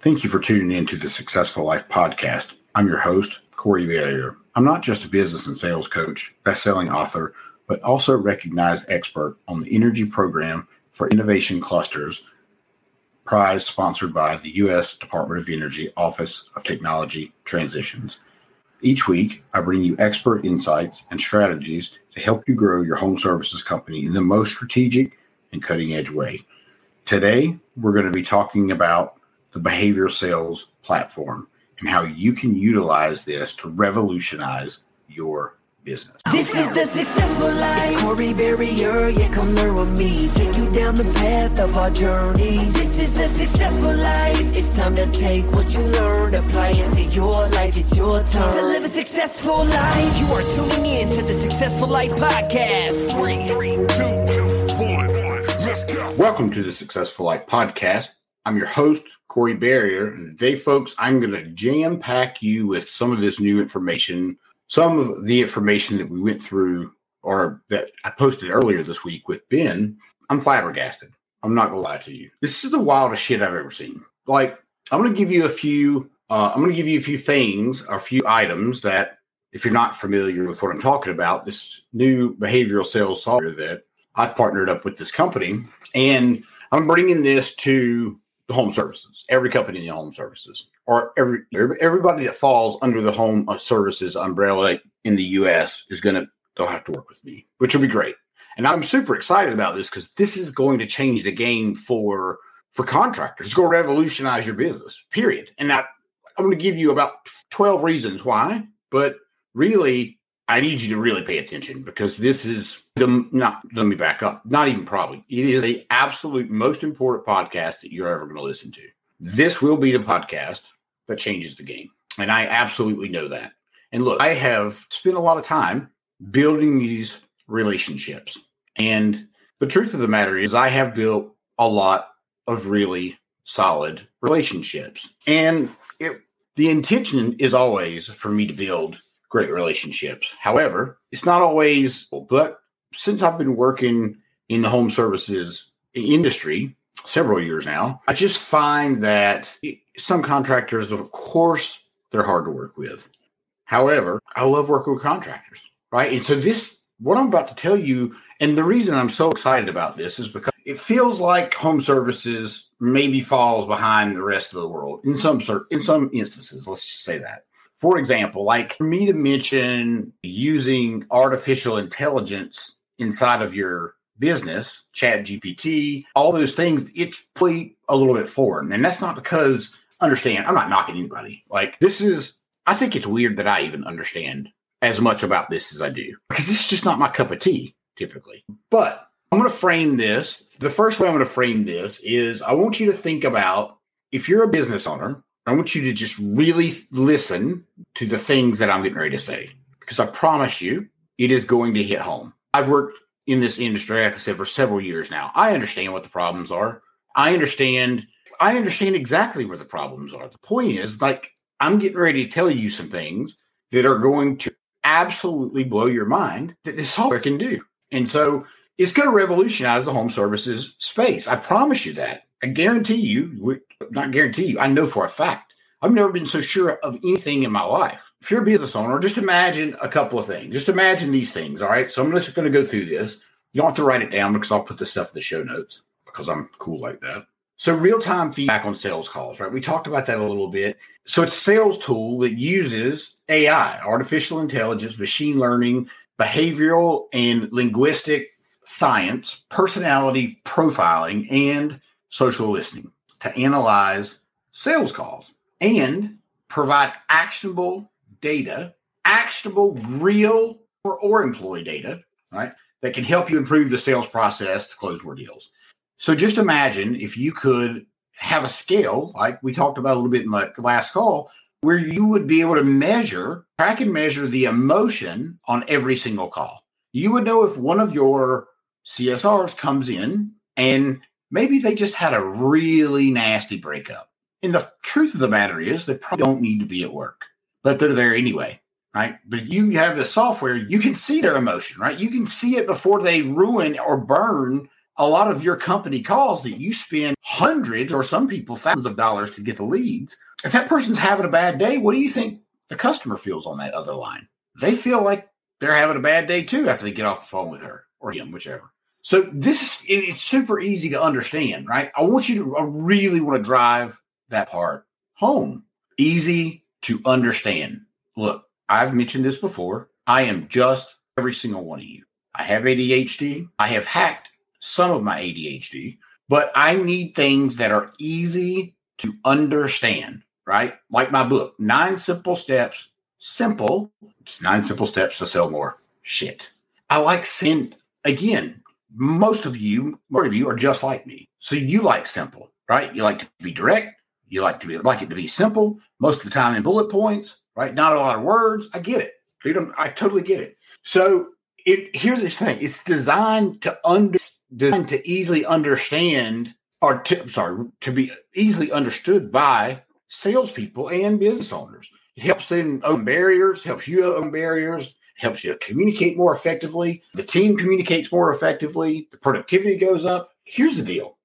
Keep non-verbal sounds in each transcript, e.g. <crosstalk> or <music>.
Thank you for tuning in to the Successful Life Podcast. I'm your host, Corey Barrier. I'm not just a business and sales coach, best-selling author but also recognized expert on the energy program for innovation clusters prize sponsored by the U.S. Department of Energy Office of Technology Transitions. Each week, I bring you expert insights and strategies to help you grow your home services company in the most strategic and cutting edge way. Today, we're going to be talking about the behavioral sales platform and how you can utilize this to revolutionize your business. This is the successful life. It's Corey Barrier, yeah, come learn with me. Take you down the path of our journeys. This is the successful life. It's time to take what you learned, apply it to your life. It's your turn to live a successful life. You are tuning in to the Successful Life Podcast. Three, two, one, let's go. Welcome to the Successful Life Podcast. I'm your host, Corey Barrier. And today, folks, I'm going to jam pack you with some of this new information some of the information that we went through or that I posted earlier this week with Ben, I'm flabbergasted. I'm not gonna lie to you. This is the wildest shit I've ever seen. Like, I'm gonna give you a few. Uh, I'm gonna give you a few things, a few items that, if you're not familiar with what I'm talking about, this new behavioral sales software that I've partnered up with this company, and I'm bringing this to home services, every company in the home services or every everybody that falls under the home uh, services umbrella in the U.S. is going to they'll have to work with me, which will be great. And I'm super excited about this because this is going to change the game for for contractors. It's going to revolutionize your business. Period. And now I'm going to give you about 12 reasons why, but really I need you to really pay attention because this is the not let me back up. Not even probably. It is the absolute most important podcast that you're ever going to listen to. This will be the podcast that changes the game. And I absolutely know that. And look, I have spent a lot of time building these relationships. And the truth of the matter is, I have built a lot of really solid relationships. And it, the intention is always for me to build great relationships. However, it's not always, but since I've been working in the home services industry several years now, I just find that some contractors, of course, they're hard to work with. However, I love working with contractors, right? And so this, what I'm about to tell you, and the reason I'm so excited about this is because it feels like home services maybe falls behind the rest of the world in some in some instances. Let's just say that. For example, like for me to mention using artificial intelligence inside of your business, Chat GPT, all those things, it's pretty a little bit foreign. And that's not because understand, I'm not knocking anybody. Like this is, I think it's weird that I even understand as much about this as I do because is just not my cup of tea typically. But I'm going to frame this. The first way I'm going to frame this is I want you to think about if you're a business owner, I want you to just really listen to the things that I'm getting ready to say because I promise you it is going to hit home. I've worked in this industry, like I said, for several years now. I understand what the problems are. I understand I understand exactly where the problems are. The point is, like, I'm getting ready to tell you some things that are going to absolutely blow your mind that this software can do. And so it's going to revolutionize the home services space. I promise you that. I guarantee you, not guarantee you, I know for a fact. I've never been so sure of anything in my life. If you're a business owner, just imagine a couple of things. Just imagine these things. All right. So I'm just going to go through this. You don't have to write it down because I'll put this stuff in the show notes because I'm cool like that. So real time feedback on sales calls, right? We talked about that a little bit. So it's a sales tool that uses AI, artificial intelligence, machine learning, behavioral and linguistic science, personality profiling, and social listening to analyze sales calls and provide actionable data, actionable real or, or employee data, right? That can help you improve the sales process to close more deals. So just imagine if you could have a scale, like we talked about a little bit in the last call, where you would be able to measure, track and measure the emotion on every single call. You would know if one of your CSRs comes in and maybe they just had a really nasty breakup. And the truth of the matter is, they probably don't need to be at work, but they're there anyway, right? But you have the software, you can see their emotion, right? You can see it before they ruin or burn a lot of your company calls that you spend hundreds or some people thousands of dollars to get the leads. If that person's having a bad day, what do you think the customer feels on that other line? They feel like they're having a bad day too after they get off the phone with her or him, whichever. So this is it's super easy to understand, right? I want you to I really want to drive that part home. Easy to understand. Look, I've mentioned this before. I am just every single one of you. I have ADHD. I have hacked some of my ADHD, but I need things that are easy to understand, right? Like my book, Nine Simple Steps. Simple. It's nine simple steps to sell more. Shit. I like saying, again, most of you, most of you are just like me. So you like simple, right? You like to be direct. You like to be like it to be simple. Most of the time in bullet points, right? Not a lot of words. I get it. I totally get it. So it here's this thing. It's designed to under designed to easily understand or to, sorry to be easily understood by salespeople and business owners. It helps them open barriers. Helps you open barriers helps you communicate more effectively. The team communicates more effectively. The productivity goes up. Here's the deal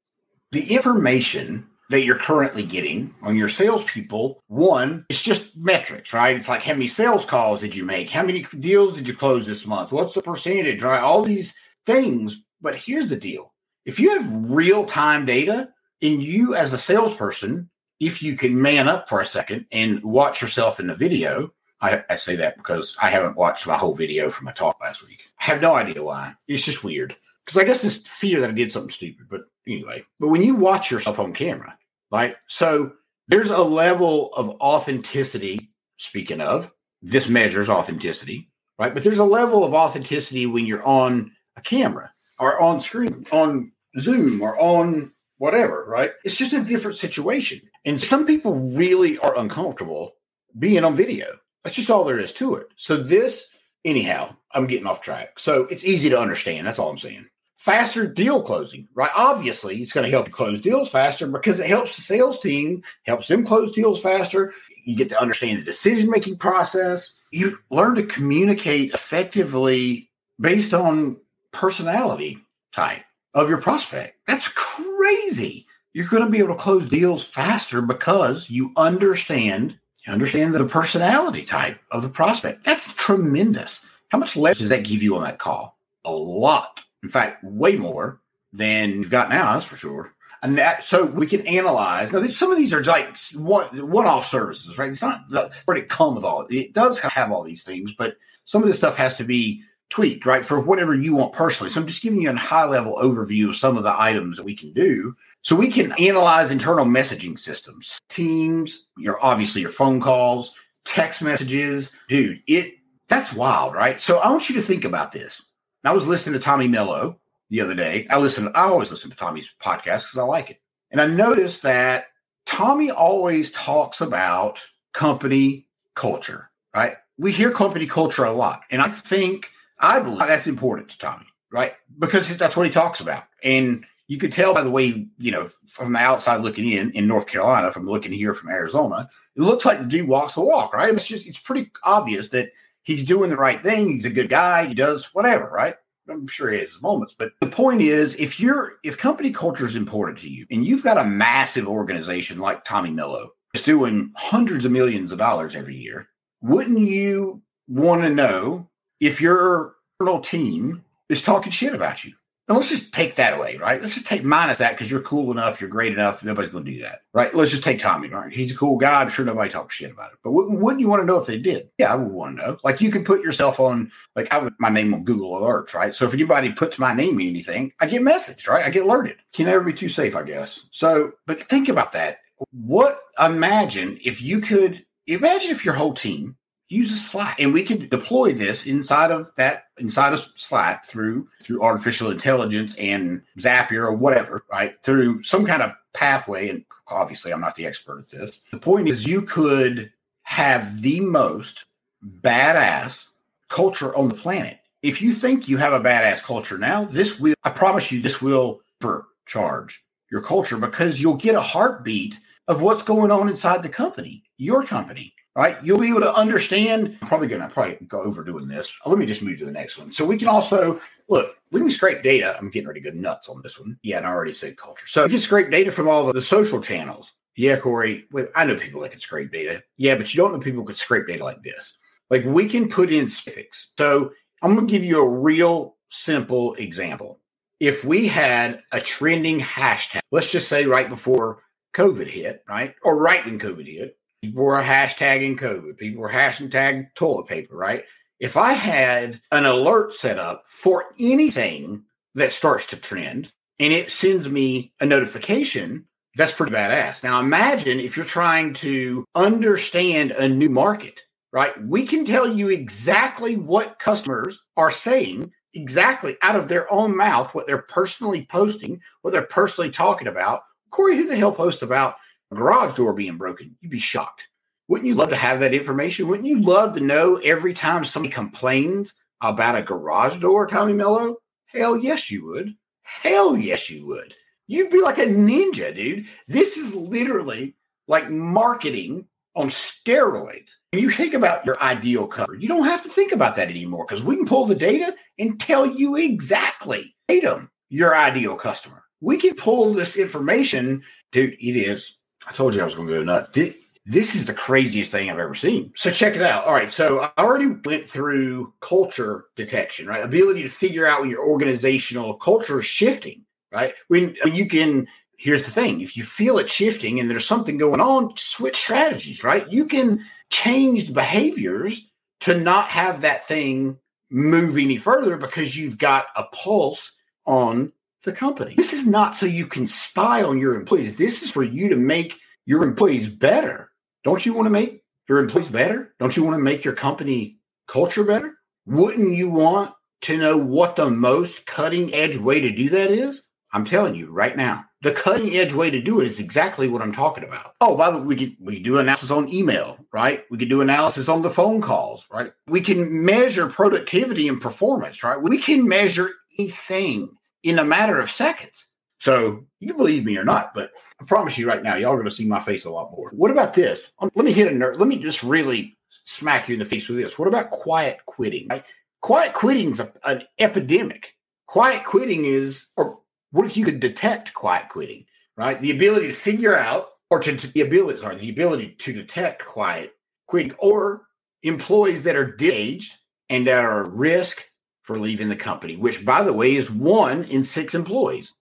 the information that you're currently getting on your salespeople, one, it's just metrics, right? It's like how many sales calls did you make? How many deals did you close this month? What's the percentage, right? All these things. But here's the deal if you have real time data and you, as a salesperson, if you can man up for a second and watch yourself in the video, I, I, say that because I haven't watched my whole video from my talk last week. I have no idea why. It's just weird. Because I guess it's fear that I did something stupid. But anyway, but when you watch yourself on camera, right? So there's a level of authenticity. Speaking of, this measures authenticity, right? But there's a level of authenticity when you're on a camera or on screen, on Zoom or on whatever, right? It's just a different situation. And some people really are uncomfortable being on video that's just all there is to it. So this, anyhow, I'm getting off track. So it's easy to understand. That's all I'm saying. Faster deal closing, right? Obviously, it's going to help you close deals faster because it helps the sales team, helps them close deals faster. You get to understand the decision making process. You learn to communicate effectively based on personality type of your prospect. That's crazy. You're going to be able to close deals faster because you understand you understand the personality type of the prospect. That's tremendous. How much less does that give you on that call? A lot. In fact, way more than you've got now, that's for sure. And that, so we can analyze. Now, some of these are like one, one-off services, right? It's not where it comes with all. It does have all these things, but some of this stuff has to be tweaked, right, for whatever you want personally. So I'm just giving you a high-level overview of some of the items that we can do so we can analyze internal messaging systems, Teams, your obviously your phone calls, text messages. Dude, it that's wild, right? So I want you to think about this. I was listening to Tommy Mello the other day. I listen, I always listen to Tommy's podcast because I like it. And I noticed that Tommy always talks about company culture, right? We hear company culture a lot. And I think I believe that's important to Tommy, right? Because that's what he talks about. And you could tell by the way, you know, from the outside looking in in North Carolina, from looking here from Arizona, it looks like the dude walks the walk, right? It's just it's pretty obvious that he's doing the right thing. He's a good guy. He does whatever, right? I'm sure he has his moments, but the point is, if you're if company culture is important to you, and you've got a massive organization like Tommy Mello, is doing hundreds of millions of dollars every year, wouldn't you want to know if your team is talking shit about you? Let's just take that away, right? Let's just take minus that because you're cool enough, you're great enough, nobody's going to do that, right? Let's just take Tommy, right? He's a cool guy. I'm sure nobody talks shit about it. But wouldn't, wouldn't you want to know if they did? Yeah, I would want to know. Like you could put yourself on, like I would my name on Google Alerts, right? So if anybody puts my name in anything, I get messaged, right? I get alerted. Can never be too safe, I guess. So, but think about that. What imagine if you could imagine if your whole team use a Slack, and we can deploy this inside of that inside of Slack through through artificial intelligence and Zapier or whatever, right? Through some kind of pathway. And obviously, I'm not the expert at this. The point is, you could have the most badass culture on the planet. If you think you have a badass culture now, this will, I promise you, this will charge your culture because you'll get a heartbeat of what's going on inside the company, your company right? You'll be able to understand. I'm probably to probably go overdoing this. Uh, let me just move to the next one. So we can also look. We can scrape data. I'm getting ready to go nuts on this one. Yeah, and I already said culture. So we can scrape data from all the, the social channels. Yeah, Corey. I know people that can scrape data. Yeah, but you don't know people can scrape data like this. Like we can put in specifics. So I'm to give you a real simple example. If we had a trending hashtag, let's just say right before COVID hit, right? Or right when COVID hit, People were hashtagging COVID. People were hashtagging toilet paper, right? If I had an alert set up for anything that starts to trend and it sends me a notification, that's pretty badass. Now imagine if you're trying to understand a new market, right? We can tell you exactly what customers are saying exactly out of their own mouth, what they're personally posting, what they're personally talking about. Corey, who the hell posts about garage door being broken, you'd be shocked. Wouldn't you love to have that information? Wouldn't you love to know every time somebody complains about a garage door, Tommy Mello? Hell yes, you would. Hell yes, you would. You'd be like a ninja, dude. This is literally like marketing on steroids. When you think about your ideal cover, you don't have to think about that anymore because we can pull the data and tell you exactly, Adam, your ideal customer. We can pull this information, dude. It is I told you I was going to go nuts. This, this is the craziest thing I've ever seen. So check it out. All right. So I already went through culture detection, right? Ability to figure out when your organizational culture is shifting, right? When, when you can, here's the thing if you feel it shifting and there's something going on, switch strategies, right? You can change the behaviors to not have that thing move any further because you've got a pulse on the company. This is not so you can spy on your employees. This is for you to make your employees better. Don't you want to make your employees better? Don't you want to make your company culture better? Wouldn't you want to know what the most cutting edge way to do that is? I'm telling you right now, the cutting edge way to do it is exactly what I'm talking about. Oh, by the way, we could we do analysis on email, right? We could do analysis on the phone calls, right? We can measure productivity and performance, right? We can measure anything in a matter of seconds. So you believe me or not, but I promise you right now, y'all are going to see my face a lot more. What about this? Um, let me hit a nerve. Let me just really smack you in the face with this. What about quiet quitting? Right? Quiet quitting is an epidemic. Quiet quitting is, or what if you could detect quiet quitting? Right, the ability to figure out, or to, to the ability, sorry, the ability to detect quiet quitting, or employees that are disengaged and that are at risk for leaving the company, which, by the way, is one in six employees.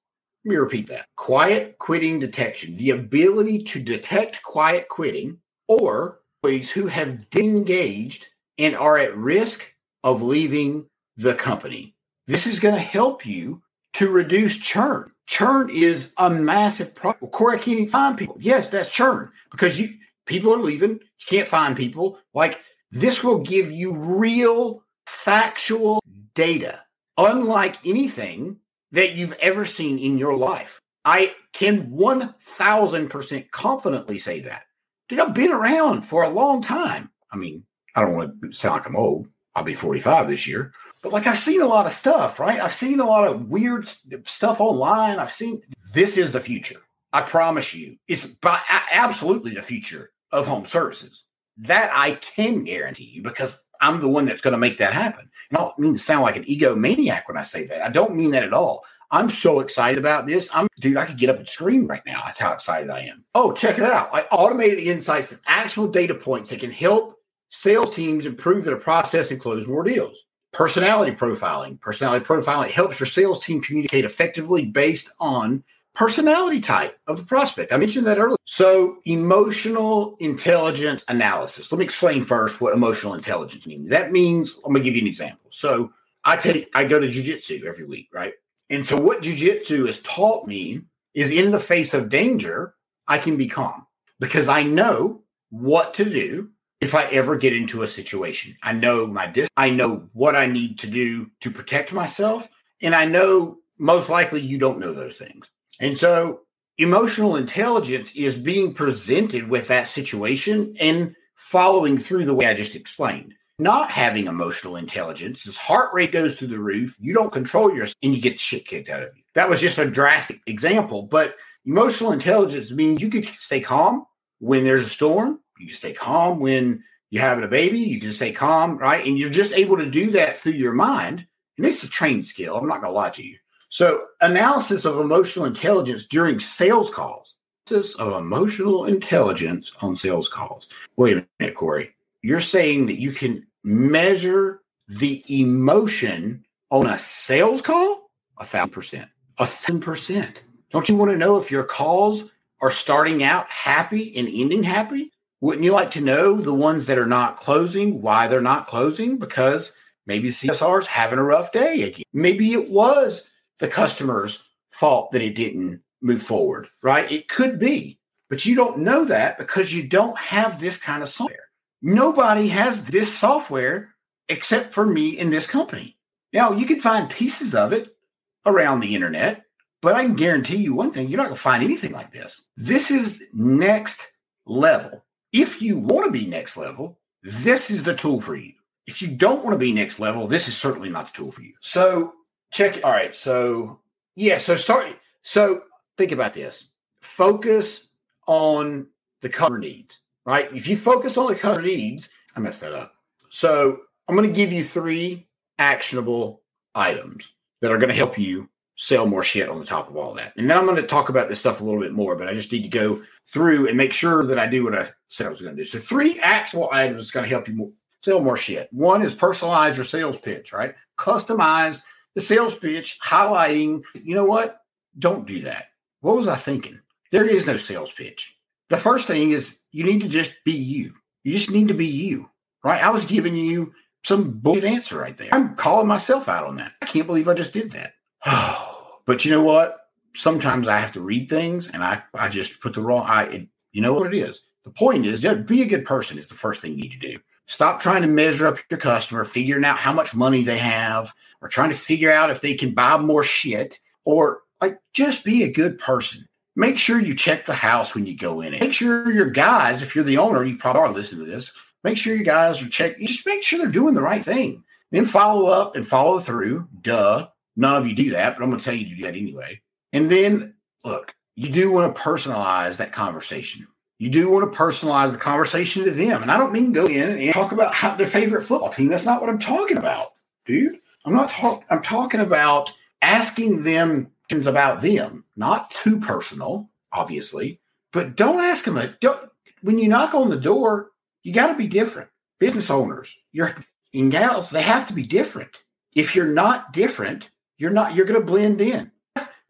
Let me repeat that quiet quitting detection, the ability to detect quiet quitting or employees who have disengaged and are at risk of leaving the company. This is going to help you to reduce churn. Churn is a massive problem. Corey, can't find people. Yes, that's churn because you people are leaving. You can't find people. Like this will give you real factual data, unlike anything that you've ever seen in your life. I can 1000% confidently say that. Dude, I've been around for a long time. I mean, I don't want to sound like I'm old. I'll be 45 this year. But like I've seen a lot of stuff, right? I've seen a lot of weird stuff online. I've seen this is the future. I promise you. It's by, absolutely the future of home services. That I can guarantee you because I'm the one that's going to make that happen. I don't mean to sound like an egomaniac when I say that. I don't mean that at all. I'm so excited about this. I'm dude, I could get up and scream right now. That's how excited I am. Oh, check it out. I automated insights and actual data points that can help sales teams improve their process and close more deals. personality profiling. Personality profiling helps your sales team communicate effectively based on personality type of the prospect. I mentioned that earlier. So, emotional intelligence analysis. Let me explain first what emotional intelligence means. That means, I'm going to give you an example. So, I take, I go to jujitsu every week, right? And so, what jujitsu has taught me is in the face of danger, I can be calm because I know what to do if I ever get into a situation. I know my dis I know what I need to do to protect myself. And I know most likely you don't know those things. And so emotional intelligence is being presented with that situation and following through the way I just explained. Not having emotional intelligence, his heart rate goes through the roof, you don't control yourself, and you get shit kicked out of you. That was just a drastic example, but emotional intelligence means you can stay calm when there's a storm, you can stay calm when you're having a baby, you can stay calm, right? And you're just able to do that through your mind. And it's a trained skill. I'm not going to lie to you. So, analysis of emotional intelligence during sales calls. Analysis of emotional intelligence on sales calls. Wait a minute, Corey. You're saying that you can measure the emotion on a sales call? A thousand percent. A thousand percent. Don't you want to know if your calls are starting out happy and ending happy? Wouldn't you like to know the ones that are not closing, why they're not closing? Because maybe CSR is having a rough day again. Maybe it was the customer's fault that it didn't move forward, right? It could be, but you don't know that because you don't have this kind of software. Nobody has this software except for me in this company. Now, you can find pieces of it around the internet, but I can guarantee you one thing you're not going to find anything like this. This is next level. If you want to be next level, this is the tool for you. If you don't want to be next level, this is certainly not the tool for you. So check. All right. So yeah. So start. So think about this. Focus on the customer needs. Right. If you focus on the customer needs, I messed that up. So I'm going to give you three actionable items that are going to help you sell more shit on the top of all that. And then I'm going to talk about this stuff a little bit more, but I just need to go through and make sure that I do what I said I was going to do. So three actionable items going to help you more, sell more shit. One is personalize your sales pitch, right? Customize the sales pitch highlighting, you know what? Don't do that. What was I thinking? There is no sales pitch. The first thing is you need to just be you. You just need to be you, right? I was giving you some bullshit answer right there. I'm calling myself out on that. I can't believe I just did that. <sighs> but you know what? Sometimes I have to read things and I, I just put the wrong, I, it, you know what it is? The point is, yeah, be a good person is the first thing you need to do. Stop trying to measure up your customer, figuring out how much money they have, or trying to figure out if they can buy more shit, or like just be a good person. Make sure you check the house when you go in it. Make sure your guys, if you're the owner, you probably are listening to this. Make sure your guys are checking. Just make sure they're doing the right thing. Then follow up and follow through. Duh. None of you do that, but I'm going to tell you to do that anyway. And then look, you do want to personalize that conversation. You do want to personalize the conversation to them. And I don't mean go in and talk about how their favorite football team. That's not what I'm talking about, dude. I'm not talking, I'm talking about asking them questions about them, not too personal, obviously, but don't ask them. A, don't, when you knock on the door, you got to be different. Business owners, you're in gals, they have to be different. If you're not different, you're not, you're going to blend in.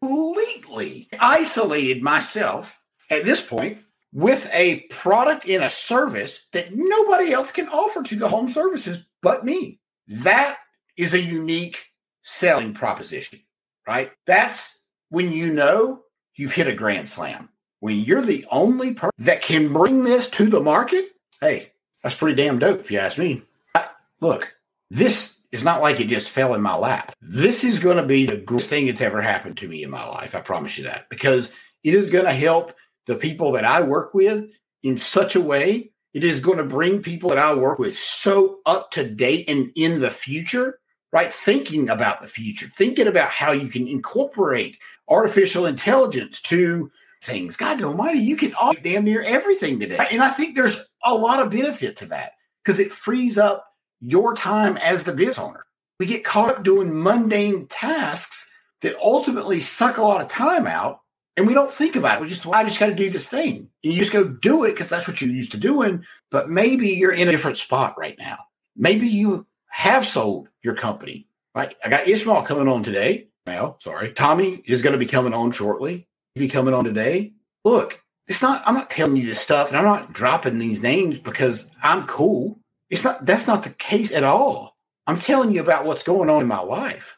Completely isolated myself at this point with a product and a service that nobody else can offer to the home services but me. That is a unique selling proposition, right? That's when you know you've hit a grand slam. When you're the only person that can bring this to the market, hey, that's pretty damn dope if you ask me. Look, this is not like it just fell in my lap. This is going to be the greatest thing that's ever happened to me in my life. I promise you that because it is going to help the people that I work with in such a way. It is going to bring people that I work with so up to date and in the future, right? Thinking about the future, thinking about how you can incorporate artificial intelligence to things. God almighty, you can all damn near everything today. And I think there's a lot of benefit to that because it frees up your time as the business owner. We get caught up doing mundane tasks that ultimately suck a lot of time out and we don't think about it. We just, well, I just got to do this thing. And you just go do it because that's what you're used to doing. But maybe you're in a different spot right now. Maybe you have sold your company. Right? I got Ishmael coming on today. Now, sorry. Tommy is going to be coming on shortly. He'll be coming on today. Look, it's not, I'm not telling you this stuff and I'm not dropping these names because I'm cool. It's not, that's not the case at all. I'm telling you about what's going on in my life.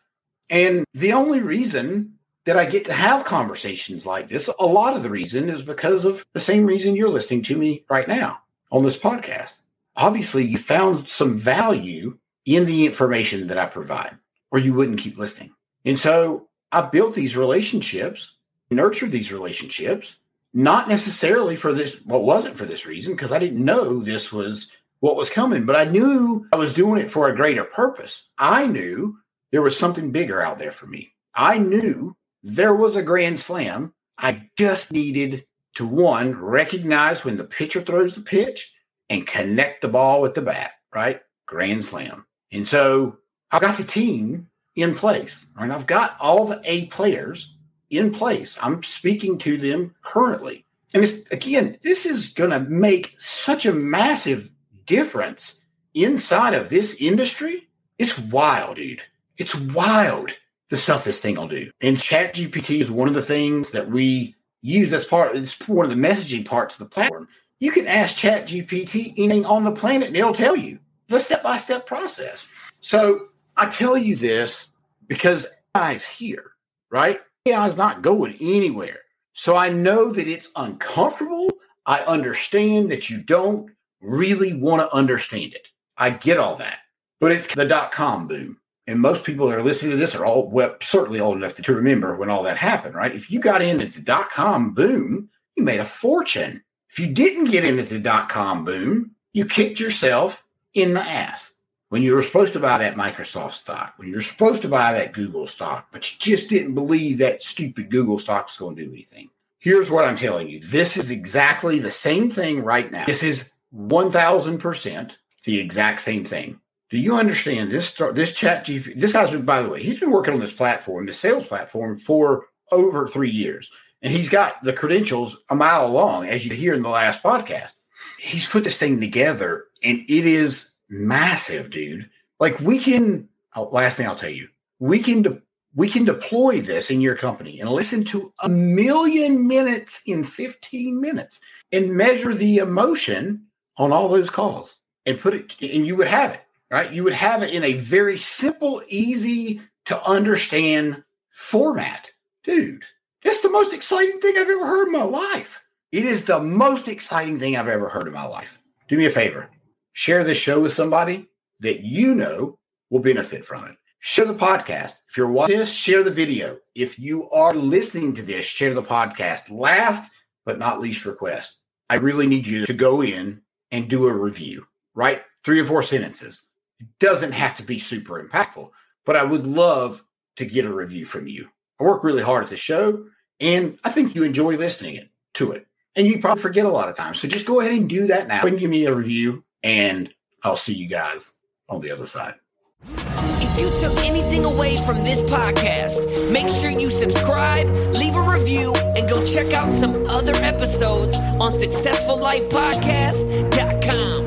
And the only reason that I get to have conversations like this, a lot of the reason is because of the same reason you're listening to me right now on this podcast. Obviously, you found some value in the information that I provide, or you wouldn't keep listening. And so I've built these relationships, nurtured these relationships, not necessarily for this, well, wasn't for this reason, because I didn't know this was what was coming, but I knew I was doing it for a greater purpose. I knew there was something bigger out there for me. I knew there was a grand slam. I just needed to one, recognize when the pitcher throws the pitch and connect the ball with the bat, right? Grand slam. And so I've got the team in place, right? I've got all the A players in place. I'm speaking to them currently. And it's, again, this is going to make such a massive difference inside of this industry. It's wild, dude. It's wild the stuff this thing will do. And Chat GPT is one of the things that we use as part it's one of the messaging parts of the platform. You can ask Chat GPT anything on the planet and it'll tell you the step-by-step process. So I tell you this because AI is here, right? AI is not going anywhere. So I know that it's uncomfortable. I understand that you don't really want to understand it. I get all that. But it's the dot com boom and most people that are listening to this are all well, certainly old enough to, remember when all that happened, right? If you got in at the dot com boom, you made a fortune. If you didn't get in at the dot com boom, you kicked yourself in the ass when you were supposed to buy that Microsoft stock, when you're supposed to buy that Google stock, but you just didn't believe that stupid Google stock was going to do anything. Here's what I'm telling you this is exactly the same thing right now. This is 1000% the exact same thing do you understand this? This chat this guy's been, by the way, he's been working on this platform, the sales platform, for over three years. And he's got the credentials a mile long, as you hear in the last podcast. He's put this thing together and it is massive, dude. Like we can, oh, last thing I'll tell you, we can, de- we can deploy this in your company and listen to a million minutes in 15 minutes and measure the emotion on all those calls and put it, and you would have it right? You would have it in a very simple, easy to understand format. Dude, it's the most exciting thing I've ever heard in my life. It is the most exciting thing I've ever heard in my life. Do me a favor share this show with somebody that you know will benefit from it. Share the podcast. If you're watching this, share the video. If you are listening to this, share the podcast. Last but not least request, I really need you to go in and do a review, right? Three or four sentences doesn't have to be super impactful, but I would love to get a review from you. I work really hard at the show, and I think you enjoy listening to it. And you probably forget a lot of times. So just go ahead and do that now and give me a review, and I'll see you guys on the other side. If you took anything away from this podcast, make sure you subscribe, leave a review, and go check out some other episodes on successfullifepodcast.com.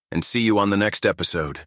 and see you on the next episode.